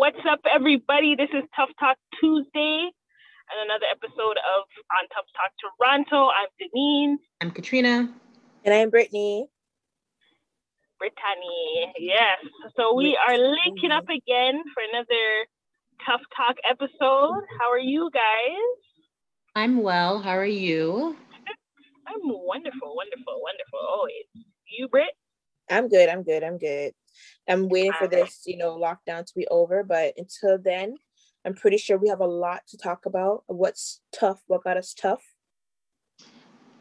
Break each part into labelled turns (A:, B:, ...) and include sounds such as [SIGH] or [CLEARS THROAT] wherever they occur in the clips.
A: What's up, everybody? This is Tough Talk Tuesday and another episode of On Tough Talk Toronto. I'm Denise.
B: I'm Katrina.
C: And I'm Brittany.
A: Brittany, yes. So we are linking up again for another Tough Talk episode. How are you guys?
B: I'm well. How are you?
A: I'm wonderful, wonderful, wonderful. Always. You, Britt?
C: I'm good. I'm good. I'm good. I'm waiting for this, you know, lockdown to be over. But until then, I'm pretty sure we have a lot to talk about. What's tough? What got us tough?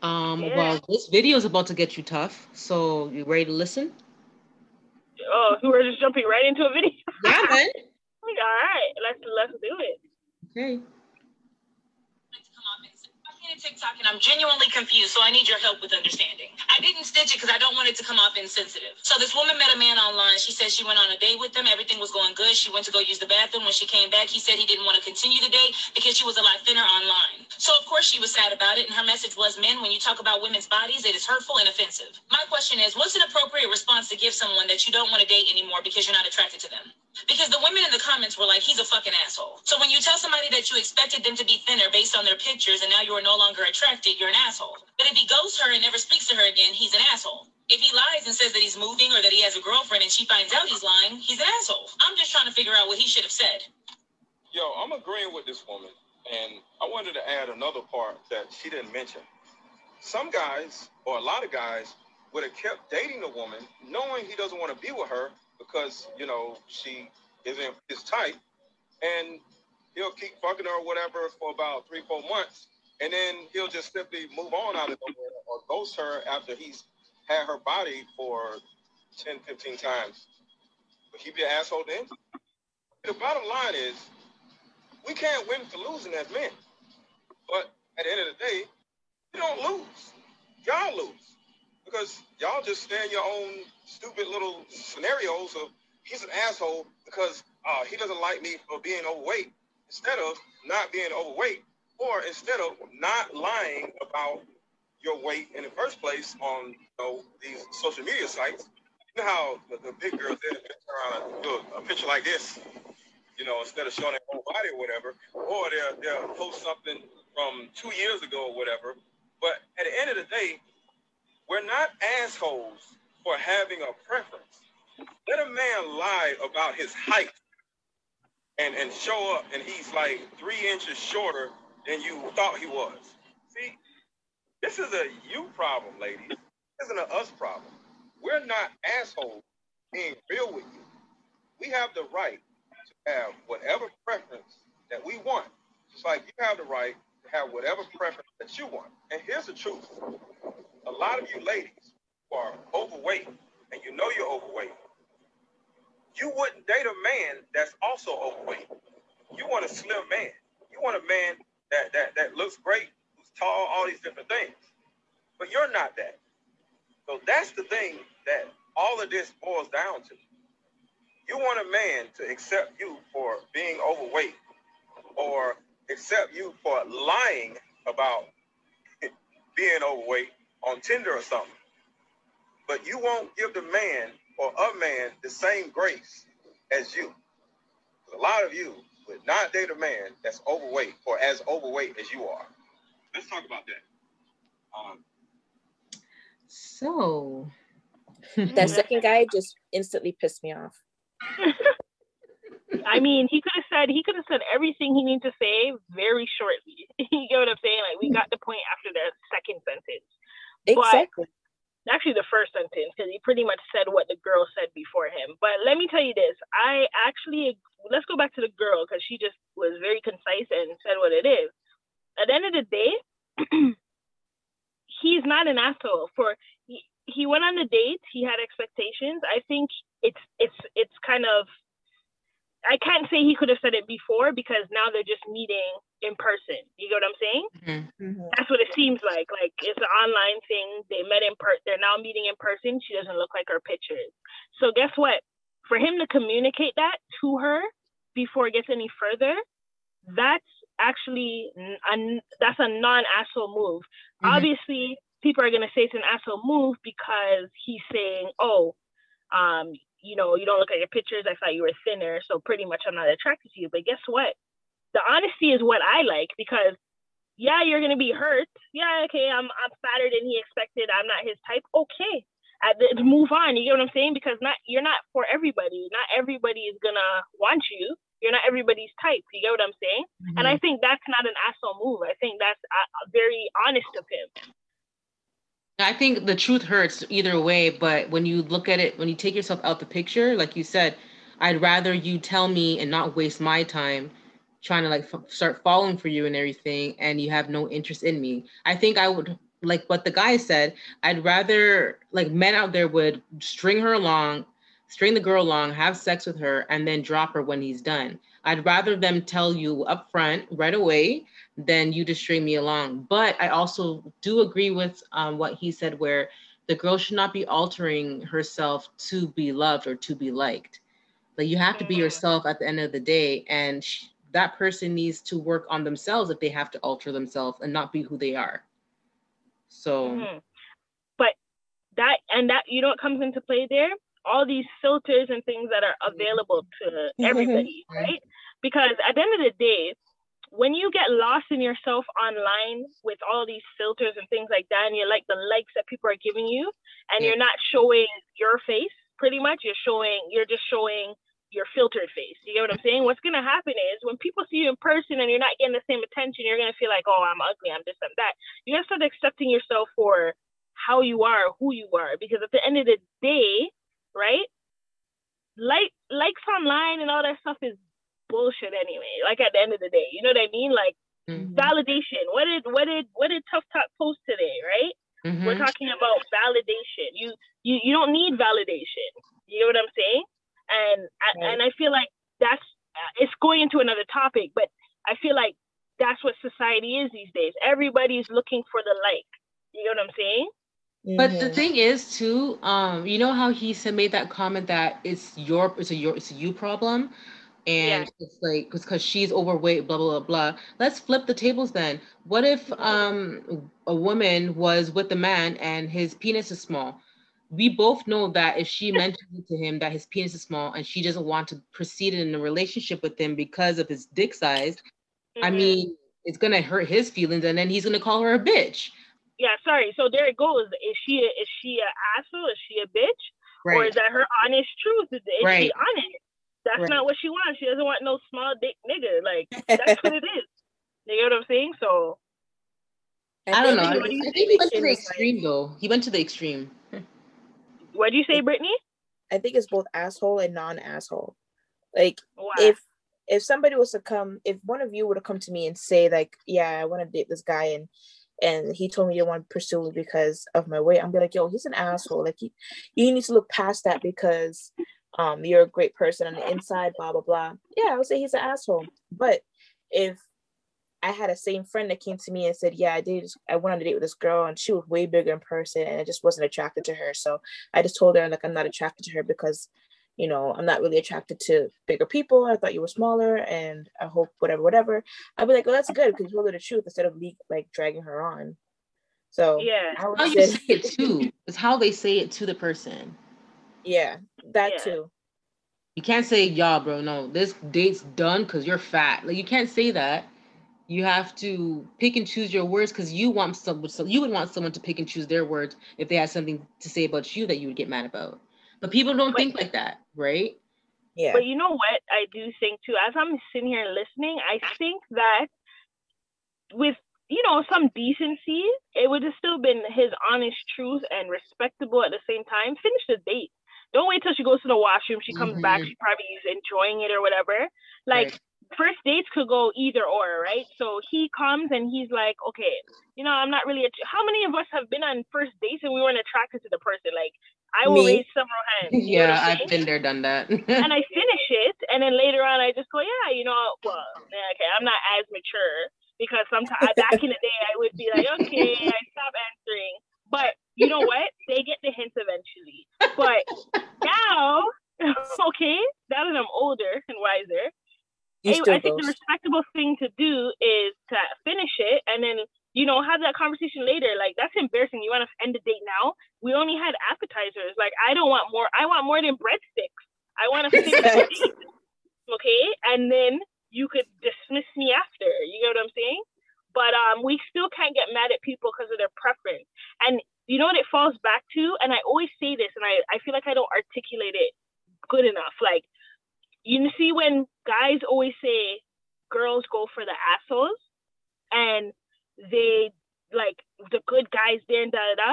B: Um, yeah. well, this video is about to get you tough. So you ready to listen?
A: Oh, we're just jumping right into a video.
B: Yeah, man. [LAUGHS]
A: All right, let's let's do it.
B: Okay.
D: TikTok and I'm genuinely confused, so I need your help with understanding. I didn't stitch it because I don't want it to come off insensitive. So this woman met a man online. She said she went on a date with him. Everything was going good. She went to go use the bathroom. When she came back, he said he didn't want to continue the date because she was a lot thinner online. So of course she was sad about it, and her message was, "Men, when you talk about women's bodies, it is hurtful and offensive." My question is, what's an appropriate response to give someone that you don't want to date anymore because you're not attracted to them? Because the women in the comments were like, he's a fucking asshole. So when you tell somebody that you expected them to be thinner based on their pictures and now you are no longer attracted, you're an asshole. But if he ghosts her and never speaks to her again, he's an asshole. If he lies and says that he's moving or that he has a girlfriend and she finds out he's lying, he's an asshole. I'm just trying to figure out what he should have said.
E: Yo, I'm agreeing with this woman. And I wanted to add another part that she didn't mention. Some guys, or a lot of guys, would have kept dating the woman knowing he doesn't want to be with her because you know she isn't his type, and he'll keep fucking her or whatever for about three, four months, and then he'll just simply move on out of nowhere or ghost her after he's had her body for 10, 15 times. But be an asshole then. The bottom line is, we can't win for losing as men. But at the end of the day, you don't lose. Y'all lose because y'all just stay in your own stupid little scenarios of he's an asshole because uh, he doesn't like me for being overweight instead of not being overweight or instead of not lying about your weight in the first place on you know, these social media sites. You know how the, the big girls there turn around a picture like this, you know, instead of showing their whole body or whatever, or they'll, they'll post something from two years ago or whatever. But at the end of the day, we're not assholes for having a preference. Let a man lie about his height and, and show up and he's like three inches shorter than you thought he was. See, this is a you problem, ladies. This isn't an us problem. We're not assholes being real with you. We have the right to have whatever preference that we want. Just like you have the right to have whatever preference that you want. And here's the truth a lot of you ladies who are overweight and you know you're overweight, you wouldn't date a man that's also overweight. You want a slim man. You want a man that that that looks great, who's tall, all these different things. But you're not that. So that's the thing that all of this boils down to. You want a man to accept you for being overweight or accept you for lying about [LAUGHS] being overweight on Tinder or something. But you won't give the man or a man the same grace as you. A lot of you would not date a man that's overweight or as overweight as you are. Let's talk about that. Um,
B: so [LAUGHS]
C: that second guy just instantly pissed me off.
A: I mean, he could have said he could have said everything he needed to say very shortly. [LAUGHS] you get what I'm saying? Like we got the point after the second sentence.
C: Exactly.
A: But actually, the first sentence, because he pretty much said what the girl said before him. But let me tell you this I actually, let's go back to the girl, because she just was very concise and said what it is. At the end of the day, [CLEARS THROAT] he's not an asshole. For he, he went on the date, he had expectations. I think it's it's it's kind of I can't say he could have said it before because now they're just meeting in person. You get what I'm saying? Mm-hmm. mm-hmm. That's what it seems like. Like it's an online thing. They met in person. They're now meeting in person. She doesn't look like her pictures. So guess what? For him to communicate that to her before it gets any further, that's actually a, that's a non-asshole move. Mm-hmm. Obviously, people are gonna say it's an asshole move because he's saying, "Oh, um, you know, you don't look at your pictures. I thought you were thinner, so pretty much I'm not attracted to you. But guess what? The honesty is what I like because yeah, you're gonna be hurt. Yeah, okay, I'm I'm fatter than he expected. I'm not his type. Okay, the, move on. You get what I'm saying? Because not you're not for everybody. Not everybody is gonna want you. You're not everybody's type. You get what I'm saying? Mm-hmm. And I mm-hmm. think that's not an asshole move. I think that's uh, very honest of him.
B: I think the truth hurts either way, but when you look at it, when you take yourself out the picture, like you said, I'd rather you tell me and not waste my time trying to like f- start falling for you and everything, and you have no interest in me. I think I would like what the guy said. I'd rather like men out there would string her along, string the girl along, have sex with her, and then drop her when he's done. I'd rather them tell you up front right away than you just string me along. But I also do agree with um, what he said, where the girl should not be altering herself to be loved or to be liked. Like you have to be yourself at the end of the day, and sh- that person needs to work on themselves if they have to alter themselves and not be who they are. So, mm-hmm.
A: but that and that you know what comes into play there? All these filters and things that are available to everybody, right? Because at the end of the day, when you get lost in yourself online with all these filters and things like that, and you like the likes that people are giving you, and yeah. you're not showing your face, pretty much, you're showing, you're just showing your filtered face. You get what I'm saying? What's gonna happen is when people see you in person and you're not getting the same attention, you're gonna feel like, oh, I'm ugly, I'm this, I'm that. You gotta start accepting yourself for how you are, who you are, because at the end of the day, right? Like likes online and all that stuff is bullshit anyway. Like at the end of the day, you know what I mean? Like mm-hmm. validation. What did what did what did Tough Talk post today? Right? Mm-hmm. We're talking about validation. You you you don't need validation. You know what I'm saying? And right. and I feel like that's it's going into another topic, but I feel like that's what society is these days. Everybody's looking for the like. You know what I'm saying?
B: But mm-hmm. the thing is too, um, you know how he said made that comment that it's your it's a your it's a you problem and yeah. it's like because she's overweight blah blah blah blah. Let's flip the tables then. What if um a woman was with a man and his penis is small? We both know that if she [LAUGHS] mentions to him that his penis is small and she doesn't want to proceed in a relationship with him because of his dick size mm-hmm. i mean it's gonna hurt his feelings and then he's gonna call her a bitch.
A: Yeah sorry. So there it goes. Is she a, is she an asshole? Is she a bitch? Right. or is that her honest truth? Is, is right. she honest that's right. not what she wants. She doesn't want no small dick nigga. Like [LAUGHS] that's what it is. You know what I'm saying? So
B: I don't know. I think he went to the extreme though. He went to the extreme. [LAUGHS]
A: What do you say, Brittany?
C: I think it's both asshole and non-asshole. Like if if somebody was to come, if one of you would have come to me and say like, yeah, I want to date this guy and and he told me he want to pursue me because of my weight, I'm be like, yo, he's an asshole. Like he, you need to look past that because um, you're a great person on the inside, blah blah blah. Yeah, I would say he's an asshole. But if I had a same friend that came to me and said, "Yeah, I did. I went on a date with this girl, and she was way bigger in person, and I just wasn't attracted to her." So I just told her like I'm not attracted to her because, you know, I'm not really attracted to bigger people. I thought you were smaller, and I hope whatever, whatever. I'd be like, Well, that's good because you told her the truth instead of like dragging her on." So
A: yeah,
B: how you say it too. It's how they say it to the person.
C: Yeah, that yeah. too.
B: You can't say, "Yeah, bro, no, this date's done because you're fat." Like you can't say that. You have to pick and choose your words because you want someone. So you would want someone to pick and choose their words if they had something to say about you that you would get mad about. But people don't but, think like that, right?
A: Yeah. But you know what? I do think too. As I'm sitting here listening, I think that with you know some decency, it would have still been his honest truth and respectable at the same time. Finish the date don't wait till she goes to the washroom. She comes mm-hmm. back. She probably is enjoying it or whatever. Like right. first dates could go either or, right? So he comes and he's like, okay, you know, I'm not really. Att- How many of us have been on first dates and we weren't attracted to the person? Like I will Me? raise several hands.
B: yeah, I've been there, done that. [LAUGHS]
A: and I finish it, and then later on, I just go, yeah, you know, well, okay, I'm not as mature because sometimes back in the day, I would be like, okay, I stop answering. You know what? They get the hints eventually. But now, [LAUGHS] okay, now that I'm older and wiser, I, I think the respectable thing to do is to finish it and then you know, have that conversation later. Like that's embarrassing. You want to end the date now? We only had appetizers. Like I don't want more. I want more than breadsticks. I want to [LAUGHS] finish the date. Okay, and then you could dismiss me after. You know what I'm saying? But um, we still can't get mad at people because of their preference. And you know what it falls back to? And I always say this, and I, I feel like I don't articulate it good enough. Like, you see, when guys always say girls go for the assholes, and they like the good guys there and da da da.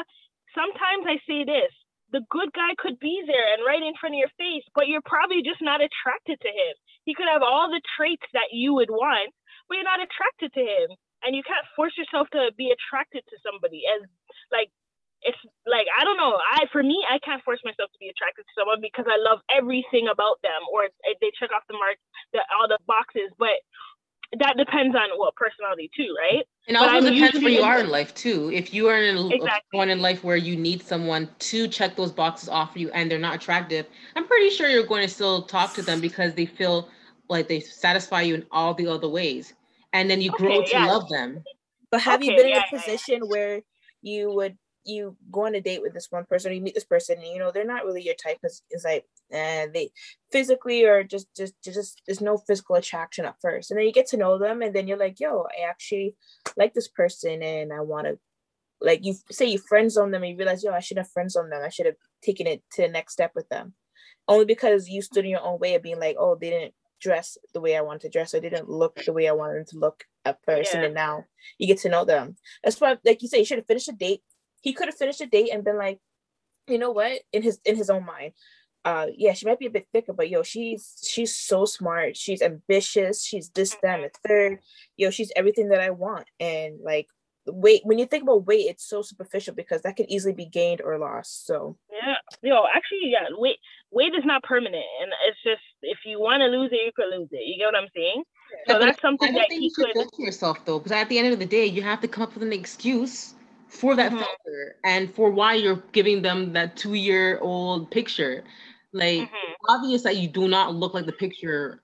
A: Sometimes I say this: the good guy could be there and right in front of your face, but you're probably just not attracted to him. He could have all the traits that you would want, but you're not attracted to him. And you can't force yourself to be attracted to somebody as like like I don't know. I for me, I can't force myself to be attracted to someone because I love everything about them, or they check off the mark, the, all the boxes. But that depends on what personality too, right?
B: And also depends where you are in life too. If you are in exactly. one in life where you need someone to check those boxes off for you and they're not attractive, I'm pretty sure you're going to still talk to them because they feel like they satisfy you in all the other ways. And then you okay, grow to yeah. love them.
C: But have okay, you been in a position yeah. where you would you go on a date with this one person, or you meet this person, and you know they're not really your type because it's like and they physically or just just just there's no physical attraction at first, and then you get to know them, and then you're like, yo, I actually like this person, and I want to like you say you friend zone them, and you realize, yo, I should have friend zoned them, I should have taken it to the next step with them, only because you stood in your own way of being like, oh, they didn't dress the way I wanted to dress, or didn't look the way I wanted them to look at first, yeah. and then now you get to know them. That's why, like you say, you should have finished a date he could have finished a date and been like, you know what, in his in his own mind, uh, yeah, she might be a bit thicker, but yo, she's she's so smart. She's ambitious. She's this, that, and the third. Yo, she's everything that I want. And like weight, when you think about weight, it's so superficial because that can easily be gained or lost. So
A: yeah, yo, actually, yeah, weight weight is not permanent, and it's just if you want to lose it, you could lose it. You get what I'm saying? So yeah, that's something that he could.
B: yourself though, because at the end of the day, you have to come up with an excuse for that mm-hmm. filter and for why you're giving them that two year old picture. Like mm-hmm. obvious that you do not look like the picture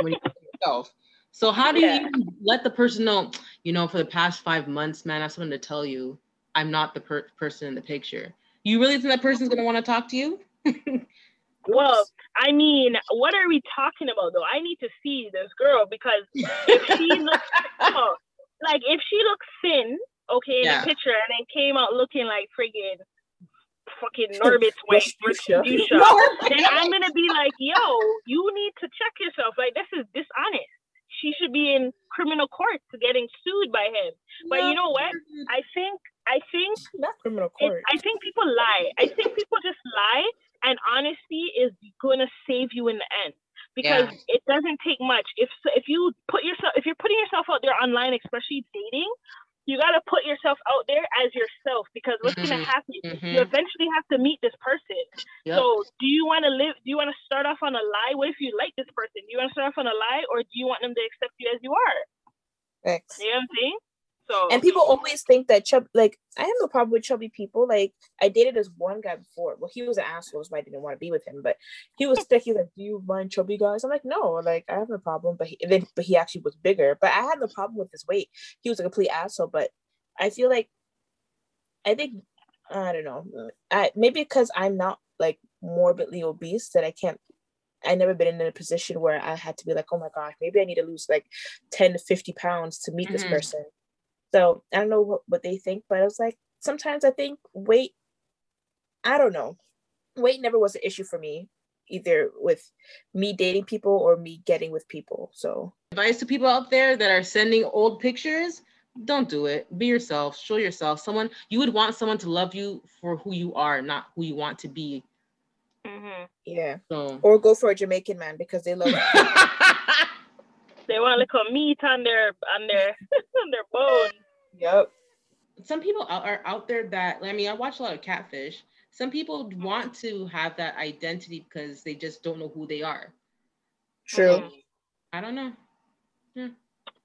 B: when you yourself. So how do yeah. you let the person know, you know, for the past five months, man, I have something to tell you. I'm not the per- person in the picture. You really think that person's gonna want to talk to you? [LAUGHS]
A: well, I mean, what are we talking about though? I need to see this girl because if she looks [LAUGHS] oh, like if she looks thin okay in yeah. the picture and then came out looking like friggin' fucking [LAUGHS] Norbit's [LAUGHS] wife then I'm gonna be like, yo, you need to check yourself. Like this is dishonest. She should be in criminal court to getting sued by him. But no. you know what? I think I think
C: not criminal court.
A: It, I think people lie. I think people just lie and honesty is gonna save you in the end because yeah. it doesn't take much. If if you put yourself if you're putting yourself out there online, especially dating, you got to put yourself out there as yourself because what's mm-hmm. going to happen mm-hmm. you eventually have to meet this person yep. so do you want to live do you want to start off on a lie what if you like this person do you want to start off on a lie or do you want them to accept you as you are
C: Thanks.
A: you know what i'm saying so
C: and people always think that chub like I have no problem with chubby people. Like I dated this one guy before. Well, he was an asshole, so I didn't want to be with him. But he was thick. He's like, "Do you mind chubby guys?" I'm like, "No, like I have no problem." But he, then, but he actually was bigger. But I had no problem with his weight. He was a complete asshole. But I feel like I think I don't know. I maybe because I'm not like morbidly obese that I can't I never been in a position where I had to be like, oh my gosh, maybe I need to lose like 10 to 50 pounds to meet mm-hmm. this person. So I don't know what, what they think, but I was like, sometimes I think weight, I don't know. Weight never was an issue for me, either with me dating people or me getting with people. So
B: advice to people out there that are sending old pictures don't do it. Be yourself. Show yourself. Someone you would want someone to love you for who you are, not who you want to be.
C: Mm-hmm. Yeah. So. Or go for a Jamaican man because they love. [LAUGHS]
A: they want a little meat on their on their [LAUGHS] on their bones.
C: Yep.
B: Some people are out there that I mean, I watch a lot of catfish. Some people want to have that identity because they just don't know who they are.
C: True. Um,
B: I don't know. Yeah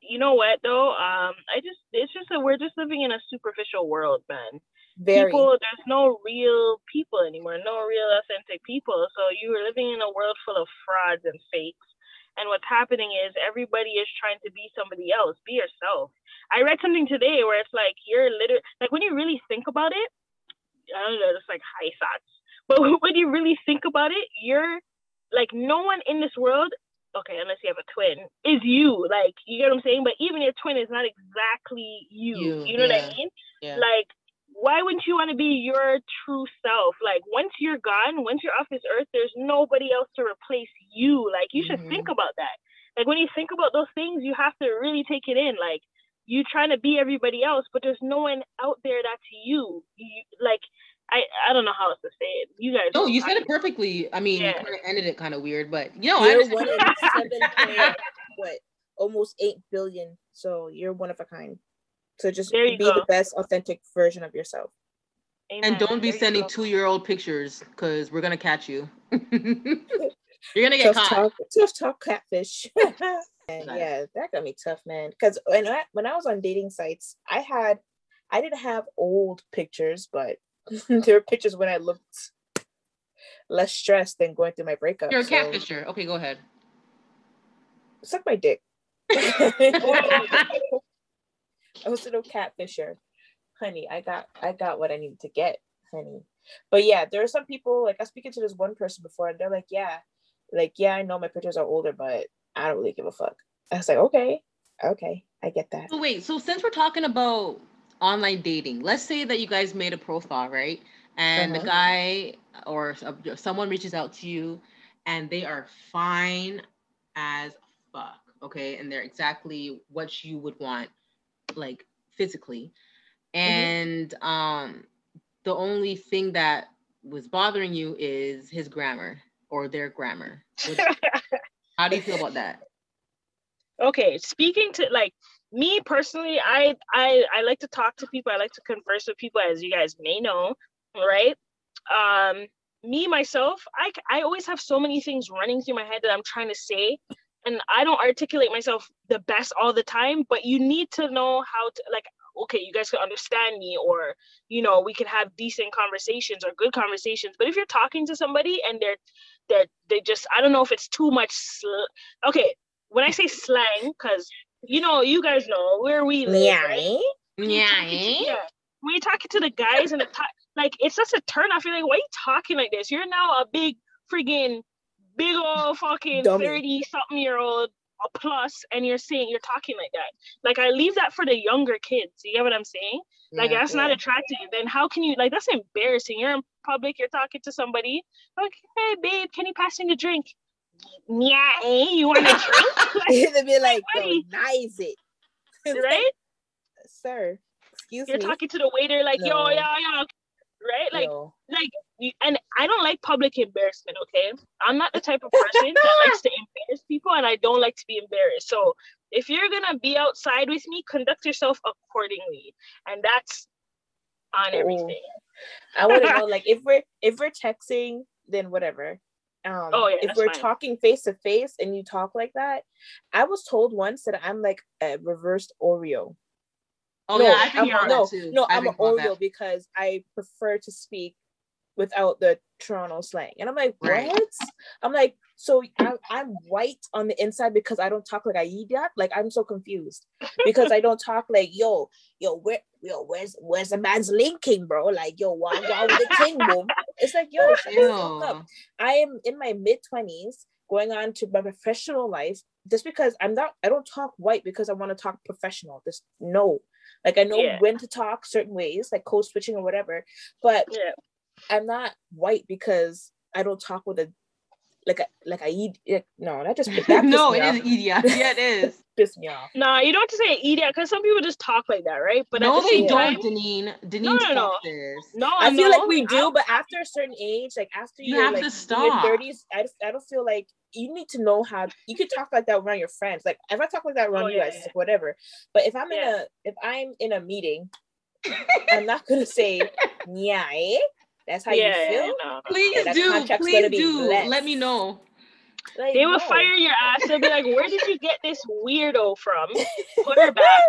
A: you know what though? Um, I just it's just that we're just living in a superficial world, man.
C: Very.
A: People, there's no real people anymore, no real authentic people. So you are living in a world full of frauds and fakes, And what's happening is everybody is trying to be somebody else. Be yourself. I read something today where it's like you're literally like when you really think about it, I don't know, it's like high thoughts. [LAUGHS] But when you really think about it, you're like no one in this world okay, unless you have a twin, is you. Like, you get what I'm saying? But even your twin is not exactly you. You, you know yeah. what I mean? Yeah. Like, why wouldn't you want to be your true self? Like, once you're gone, once you're off this earth, there's nobody else to replace you. Like, you should mm-hmm. think about that. Like, when you think about those things, you have to really take it in. Like, you trying to be everybody else, but there's no one out there that's you. you like, I, I don't know how else to say it. You guys.
B: No, you said it perfectly. I mean, yeah. you kind of ended it kind of weird, but you know, you're one in [LAUGHS]
C: seven point, what almost eight billion. So you're one of a kind. So just be go. the best authentic version of yourself.
B: Amen. And don't be there sending two year old pictures because we're gonna catch you. [LAUGHS] you're gonna get tough caught.
C: Talk, tough talk catfish. [LAUGHS] and [LAUGHS] yeah, that got me tough, man. Because when I when I was on dating sites, I had I didn't have old pictures, but [LAUGHS] there were pictures when I looked less stressed than going through my breakup.
B: You're a so. catfisher. Okay, go ahead.
C: Suck my dick. I was a little catfisher. Honey, I got I got what I needed to get, honey. But yeah, there are some people like I was speaking to this one person before, and they're like, Yeah, like, yeah, I know my pictures are older, but I don't really give a fuck. I was like, okay, okay, I get that.
B: So wait, so since we're talking about online dating. Let's say that you guys made a profile, right? And uh-huh. the guy or someone reaches out to you and they are fine as fuck, okay? And they're exactly what you would want, like physically. Mm-hmm. And mm-hmm. um, the only thing that was bothering you is his grammar or their grammar. [LAUGHS] How do you feel about that?
A: Okay, speaking to like me personally, I I I like to talk to people. I like to converse with people, as you guys may know, right? Um, me myself, I I always have so many things running through my head that I'm trying to say, and I don't articulate myself the best all the time. But you need to know how to like. Okay, you guys can understand me, or you know, we can have decent conversations or good conversations. But if you're talking to somebody and they're they're they just I don't know if it's too much. Sl- okay, when I say slang, because you know, you guys know where we live. Yeah. Right? Eh?
B: Yeah. Eh?
A: yeah. When you're talking to the guys and the top, like it's just a turn off. You're like, why are you talking like this? You're now a big friggin' big old fucking 30 something year old a plus and you're saying you're talking like that. Like I leave that for the younger kids. You get what I'm saying? Like yeah, that's yeah. not attractive. Then how can you like that's embarrassing? You're in public, you're talking to somebody, like, hey babe, can you pass me a drink? yeah, eh? You want a drink? [LAUGHS] [LAUGHS]
C: They'd be like, nice it. [LAUGHS]
A: right?
C: Sir, excuse me.
A: You're talking to the waiter like, no. yo, yo, yo. Right? Like, no. like, and I don't like public embarrassment, okay? I'm not the type of [LAUGHS] person that likes to embarrass people, and I don't like to be embarrassed. So if you're gonna be outside with me, conduct yourself accordingly. And that's on everything.
C: I want to know, [LAUGHS] like, if we're if we're texting, then whatever. Um, oh, yeah, if we're fine. talking face to face and you talk like that, I was told once that I'm like a reversed Oreo.
B: Oh no, yeah, I think
C: I'm, no, no, I'm an Oreo that. because I prefer to speak without the Toronto slang. And I'm like, right. what? I'm like, so I'm, I'm, white on the inside because I don't talk like I eat that. Like I'm so confused because I don't talk like yo, yo, where, yo, where's where's the man's linking, bro? Like yo, why, why with the king boom? It's like yo, up. I am in my mid twenties, going on to my professional life. Just because I'm not, I don't talk white because I want to talk professional. Just no, like I know yeah. when to talk certain ways, like code switching or whatever. But yeah. I'm not white because I don't talk with a like a like I eat it. No, that just [LAUGHS] that
B: no, it off. is idiot. [LAUGHS] Yeah, it is. [LAUGHS]
C: piss me off.
A: Nah, you don't have to say idiot because some people just talk like that, right?
B: But no, the they don't, Deneen. Deneen no, no, no.
A: no,
C: I feel like we do, but after a certain age, like after
B: you have
C: like
B: to stop.
C: your 30s, I, I don't feel like you need to know how you could talk like that around your friends. Like if I talk like that around oh, you yeah, guys, yeah. like whatever. But if I'm yeah. in a if I'm in a meeting, [LAUGHS] I'm not gonna say yeah. Eh? That's how you feel.
B: No. Please do. Please do. Let me know.
A: Like, they will no. fire your ass. They'll be like, "Where did you get this weirdo from? [LAUGHS] Put her back."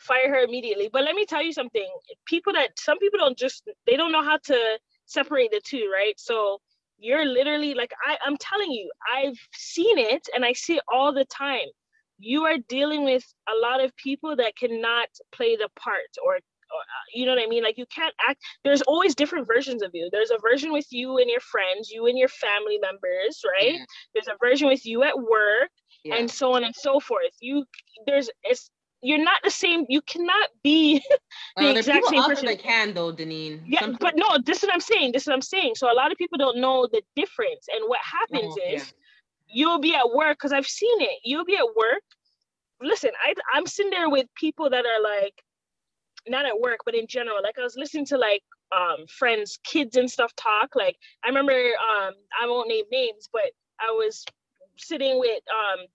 A: fire her immediately. But let me tell you something. People that some people don't just they don't know how to separate the two, right? So you're literally like I, I'm telling you, I've seen it and I see it all the time. You are dealing with a lot of people that cannot play the part or, or uh, you know what I mean? Like you can't act. There's always different versions of you. There's a version with you and your friends, you and your family members, right? Yeah. There's a version with you at work, yeah. and so on and so forth. You there's it's you're not the same. You cannot be [LAUGHS] the
B: uh, exact same person. That can though, Deneen.
A: Yeah, but no, this is what I'm saying. This is what I'm saying. So a lot of people don't know the difference. And what happens oh, is yeah. you'll be at work because I've seen it. You'll be at work. Listen, I I'm sitting there with people that are like, not at work, but in general. Like I was listening to like um friends, kids and stuff talk. Like I remember um I won't name names, but I was sitting with um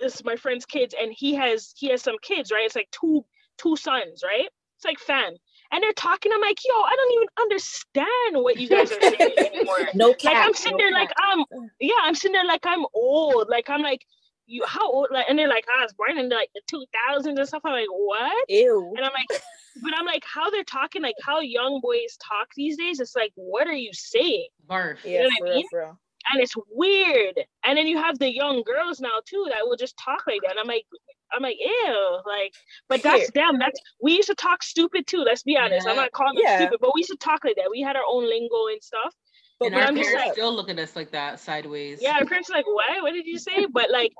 A: this is my friend's kids and he has he has some kids right? It's like two two sons right? It's like fan and they're talking i'm like yo i don't even understand what you guys are saying [LAUGHS] anymore. No cap, like i'm sitting no there cap. like i'm yeah i'm sitting there like i'm old. Like i'm like you how old? Like and they're like oh, I was born in like the 2000s and stuff. I'm like what?
C: Ew.
A: And I'm like but I'm like how they're talking like how young boys talk these days it's like what are you saying?
B: Barf.
A: Yeah, you know what I mean? Real, and it's weird. And then you have the young girls now too that will just talk like that. And I'm like, I'm like, ew, like, but that's them. That's we used to talk stupid too. Let's be honest. Yeah. I'm not calling yeah. them stupid, but we used to talk like that. We had our own lingo and stuff.
B: But and our I'm parents like, still look at us like that sideways.
A: Yeah, our parents like, what? What did you say? [LAUGHS] But like,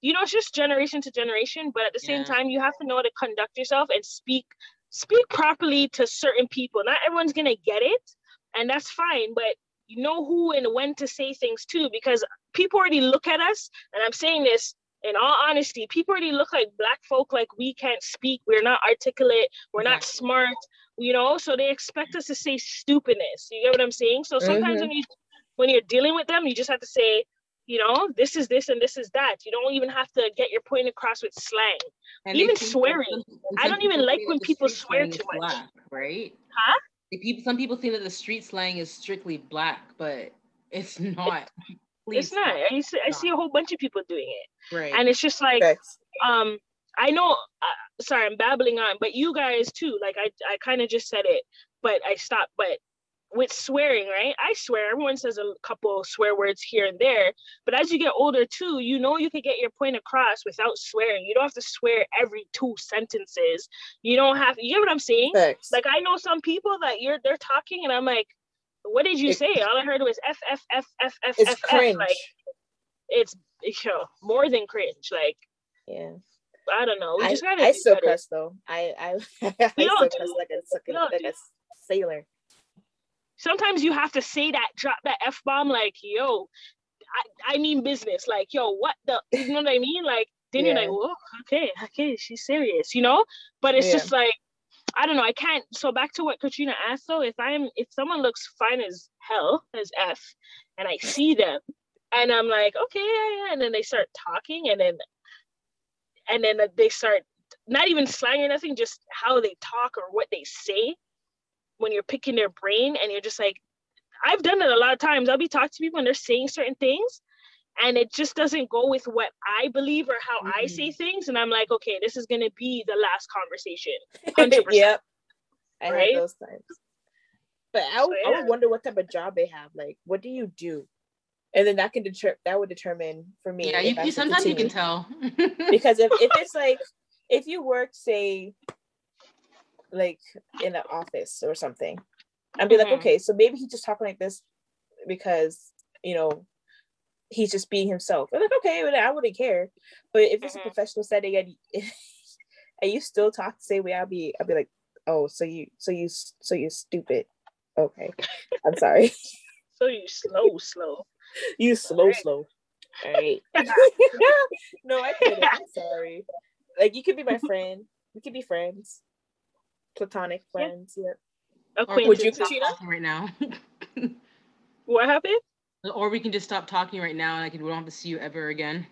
A: you know, it's just generation to generation. But at the same yeah. time, you have to know how to conduct yourself and speak speak properly to certain people. Not everyone's gonna get it, and that's fine. But you know who and when to say things to because people already look at us and i'm saying this in all honesty people already look like black folk like we can't speak we're not articulate we're not smart you know so they expect us to say stupidness you get what i'm saying? So sometimes mm-hmm. when you when you're dealing with them you just have to say you know this is this and this is that you don't even have to get your point across with slang and even swearing i don't even like when people swear too much.
B: right?
A: Huh
B: people some people think that the street slang is strictly black, but it's not.
A: it's not. I see, I see a whole bunch of people doing it.
B: Right.
A: And it's just like, um, I know. Uh, sorry, I'm babbling on, but you guys too. Like I, I kind of just said it, but I stopped. But with swearing, right? I swear everyone says a couple swear words here and there, but as you get older too, you know you can get your point across without swearing. You don't have to swear every two sentences. You don't have you get what I'm saying? Thanks. Like I know some people that you're they're talking and I'm like, what did you it, say? All I heard was F F F F F F. F. Like it's you know, more than cringe. Like
C: yeah.
A: I don't know. We
C: I,
A: just
C: gotta I still cuss though. I I, [LAUGHS] I still cuss like a, like a sailor
A: sometimes you have to say that, drop that F bomb, like, yo, I, I mean business. Like, yo, what the, you know what I mean? Like, then yeah. you're like, whoa, okay, okay, she's serious, you know? But it's yeah. just like, I don't know. I can't. So back to what Katrina asked though, if I'm, if someone looks fine as hell, as F, and I see them, and I'm like, okay, yeah, yeah, and then they start talking, and then, and then they start not even slang or nothing, just how they talk or what they say when you're picking their brain and you're just like, I've done it a lot of times. I'll be talking to people and they're saying certain things and it just doesn't go with what I believe or how mm-hmm. I say mm-hmm. things. And I'm like, okay, this is gonna be the last conversation. [LAUGHS] 100%.
C: yep. I right? those times. But I, so, yeah. I would wonder what type of job they have. Like, what do you do? And then that can deter that would determine for me.
B: Yeah, you, you sometimes continue. you can tell. [LAUGHS]
C: because if, if it's like if you work, say, like in an office or something. And be mm-hmm. like okay so maybe he's just talking like this because you know he's just being himself. I'm like okay i wouldn't care. But if it's mm-hmm. a professional setting and, [LAUGHS] and you still talk the same way i'll be i'll be like oh so you so you so you're stupid. Okay. I'm sorry. [LAUGHS] [LAUGHS]
A: So you slow slow.
C: You slow right. slow. All right. No i couldn't. I'm sorry. Like you could be my friend. We could be friends platonic friends. Yeah.
B: Yep. Would you, Katrina? Right now. [LAUGHS]
A: what happened?
B: Or we can just stop talking right now, and I can. We don't have to see you ever again.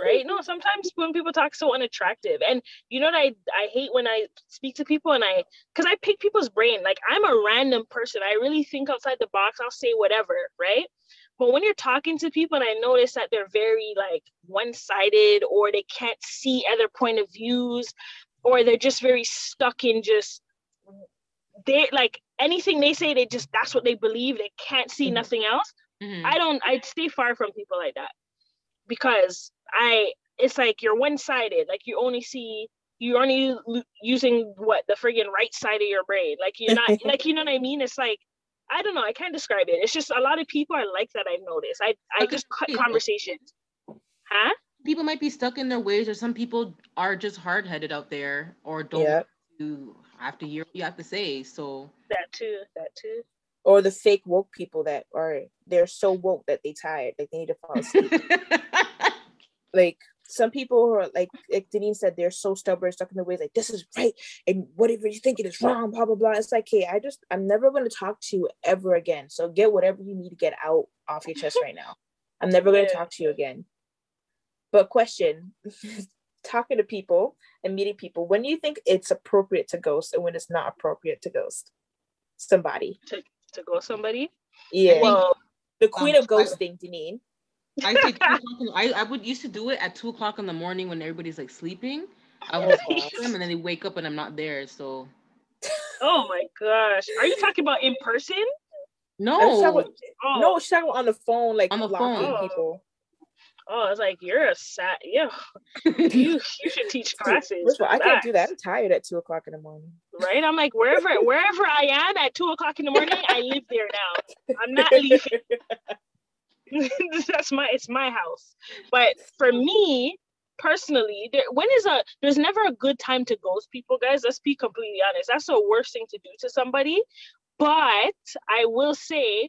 A: Right? No. Sometimes when people talk so unattractive, and you know what I I hate when I speak to people and I because I pick people's brain. Like I'm a random person. I really think outside the box. I'll say whatever. Right? But when you're talking to people and I notice that they're very like one-sided or they can't see other point of views or they're just very stuck in just they like anything they say, they just that's what they believe. They can't see mm-hmm. nothing else. Mm-hmm. I don't. I'd stay far from people like that because I. It's like you're one sided. Like you only see you're only using what the friggin' right side of your brain. Like you're not [LAUGHS] like you know what I mean. It's like I don't know. I can't describe it. It's just a lot of people are like that. I've noticed. I I just cut [LAUGHS] conversations. Huh?
B: People might be stuck in their ways, or some people are just hard headed out there, or don't yep. do have to hear what you have to say. So
A: that too. That too.
C: Or the fake woke people that are they're so woke that they tired, like they need to fall asleep. [LAUGHS] like some people who are like like Denise said, they're so stubborn, stuck in the ways, like this is right, and whatever you think it is wrong, blah blah blah. It's like, hey, I just I'm never gonna talk to you ever again. So get whatever you need to get out off your chest right now. I'm never gonna talk to you again. But question, [LAUGHS] talking to people and meeting people, when do you think it's appropriate to ghost and when it's not appropriate to ghost somebody?
A: To to ghost somebody?
C: Yeah. Well, the queen um, of ghosting, Deneen.
B: I say [LAUGHS] I, I would used to do it at two o'clock in the morning when everybody's like sleeping. I would call them and then they wake up and I'm not there. So
A: Oh my gosh. Are you talking about in person?
B: No.
C: About, oh. No, she's talking on the phone, like on the phone. people.
A: Oh, it's like you're a sat. Yeah, [LAUGHS] you you should teach classes.
C: I can't do that. I'm tired at two o'clock in the morning.
A: Right? I'm like wherever [LAUGHS] wherever I am at two o'clock in the morning, I live there now. I'm not leaving. [LAUGHS] that's my it's my house. But for me personally, there when is a there's never a good time to ghost people, guys. Let's be completely honest. That's the worst thing to do to somebody. But I will say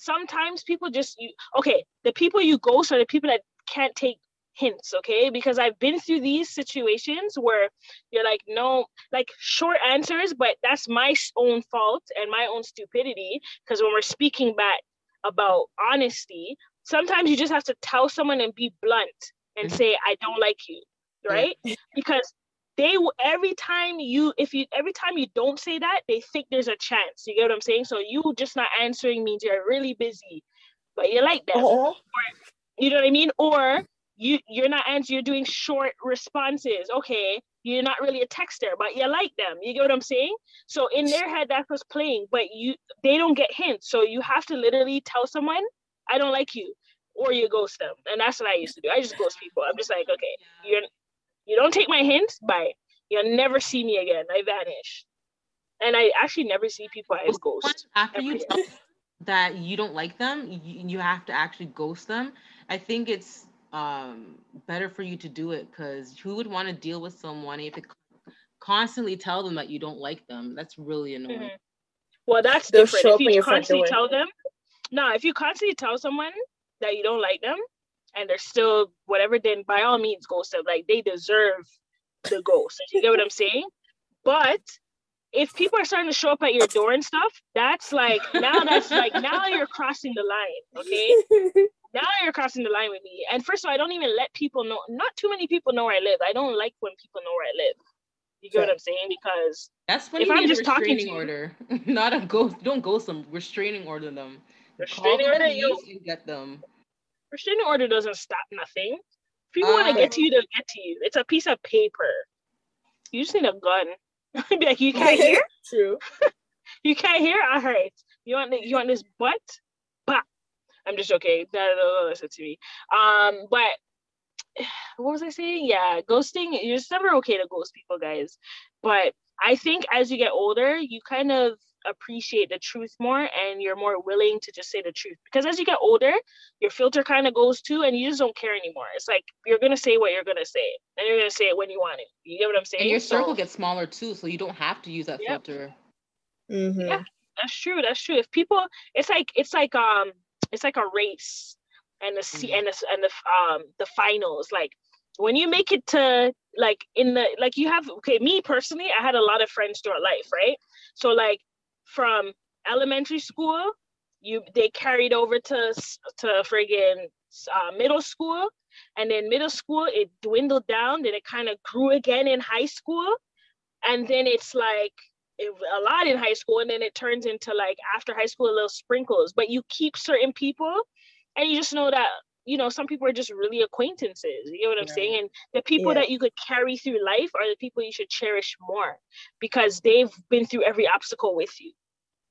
A: sometimes people just you okay, the people you ghost are the people that can't take hints, okay? Because I've been through these situations where you're like, no, like short answers, but that's my own fault and my own stupidity. Because when we're speaking back about honesty, sometimes you just have to tell someone and be blunt and mm-hmm. say, I don't like you, right? because they every time you if you every time you don't say that, they think there's a chance. You get what I'm saying? So you just not answering means you're really busy, but you like them. Uh-huh. You know what I mean? Or you you're not answering, you're doing short responses. Okay, you're not really a texter, but you like them. You get what I'm saying? So in their head, that's what's playing, but you they don't get hints. So you have to literally tell someone, I don't like you, or you ghost them. And that's what I used to do. I just ghost people. I'm just like, okay, you're you don't take my hints, bye. You'll never see me again. I vanish. And I actually never see people as ghosts.
B: After you tell that you don't like them, you, you have to actually ghost them. I think it's um better for you to do it because who would want to deal with someone if it constantly tell them that you don't like them that's really annoying mm-hmm.
A: well that's They'll different if you constantly tell them no if you constantly tell someone that you don't like them and they're still whatever then by all means ghost them like they deserve the ghost you get what i'm saying but if people are starting to show up at your door and stuff that's like now that's like now you're crossing the line okay now you're crossing the line with me. And first of all, I don't even let people know. Not too many people know where I live. I don't like when people know where I live. You get what I'm saying? Because
B: that's when if I'm just talking to order, [LAUGHS] not a ghost. Don't ghost them. Restraining order them.
A: Restraining order, you
B: get them.
A: Restraining order doesn't stop nothing. If people uh, want to get to you, they'll get to you. It's a piece of paper. You just need a gun. [LAUGHS] be like, you can't [LAUGHS] hear.
C: True. [LAUGHS]
A: you can't hear. I heard. You want you want this butt? I'm just okay. Don't listen to me. Um, but [SIGHS] what was I saying? Yeah, ghosting. It's never okay to ghost people, guys. But I think as you get older, you kind of appreciate the truth more and you're more willing to just say the truth. Because as you get older your filter kind of goes too and you just don't care anymore. It's like you're gonna say what you're gonna say and you're gonna say it when you want it. You get what i'm saying
B: and your circle so, gets smaller too so you don't have to use that yep. filter.
C: Mm-hmm.
A: yeah that's true that's true. If people it's like it's like um it's like a race and the mm-hmm. and the and the um the finals. Like when you make it to like in the like you have okay me personally i had a lot of friends throughout life right? So like from elementary school you they carried over to to friggin uh, middle school and then middle school it dwindled down then it kind of grew again in high school and then it's like it, a lot in high school and then it turns into like after high school a little sprinkles but you keep certain people and you just know that you know, some people are just really acquaintances. You know what I'm saying? And the people yeah. that you could carry through life are the people you should cherish more because they've been through every obstacle with you.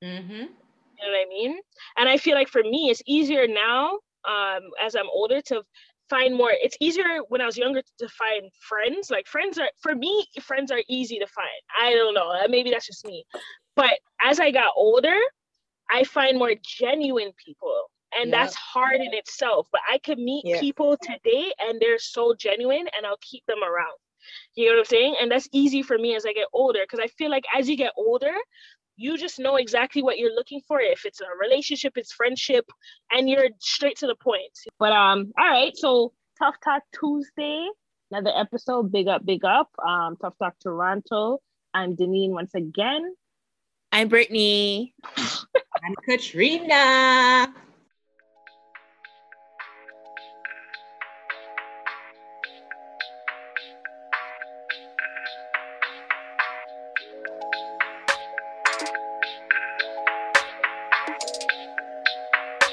A: Mm-hmm. You know what I mean? And I feel like for me, it's easier now um, as I'm older to find more. It's easier when I was younger to find friends. Like friends are for me, friends are easy to find. I don't know. Maybe that's just me. But as I got older, I find more genuine people and yeah. that's hard in itself but i could meet yeah. people today and they're so genuine and i'll keep them around you know what i'm saying and that's easy for me as i get older because i feel like as you get older you just know exactly what you're looking for. If it's a relationship it's friendship and you're straight to the point. But um all right so tough talk tuesday another episode. Big up big up. Um tough talk toronto. I'm deneen once again.
C: I'm brittany. [LAUGHS]
B: I'm katrina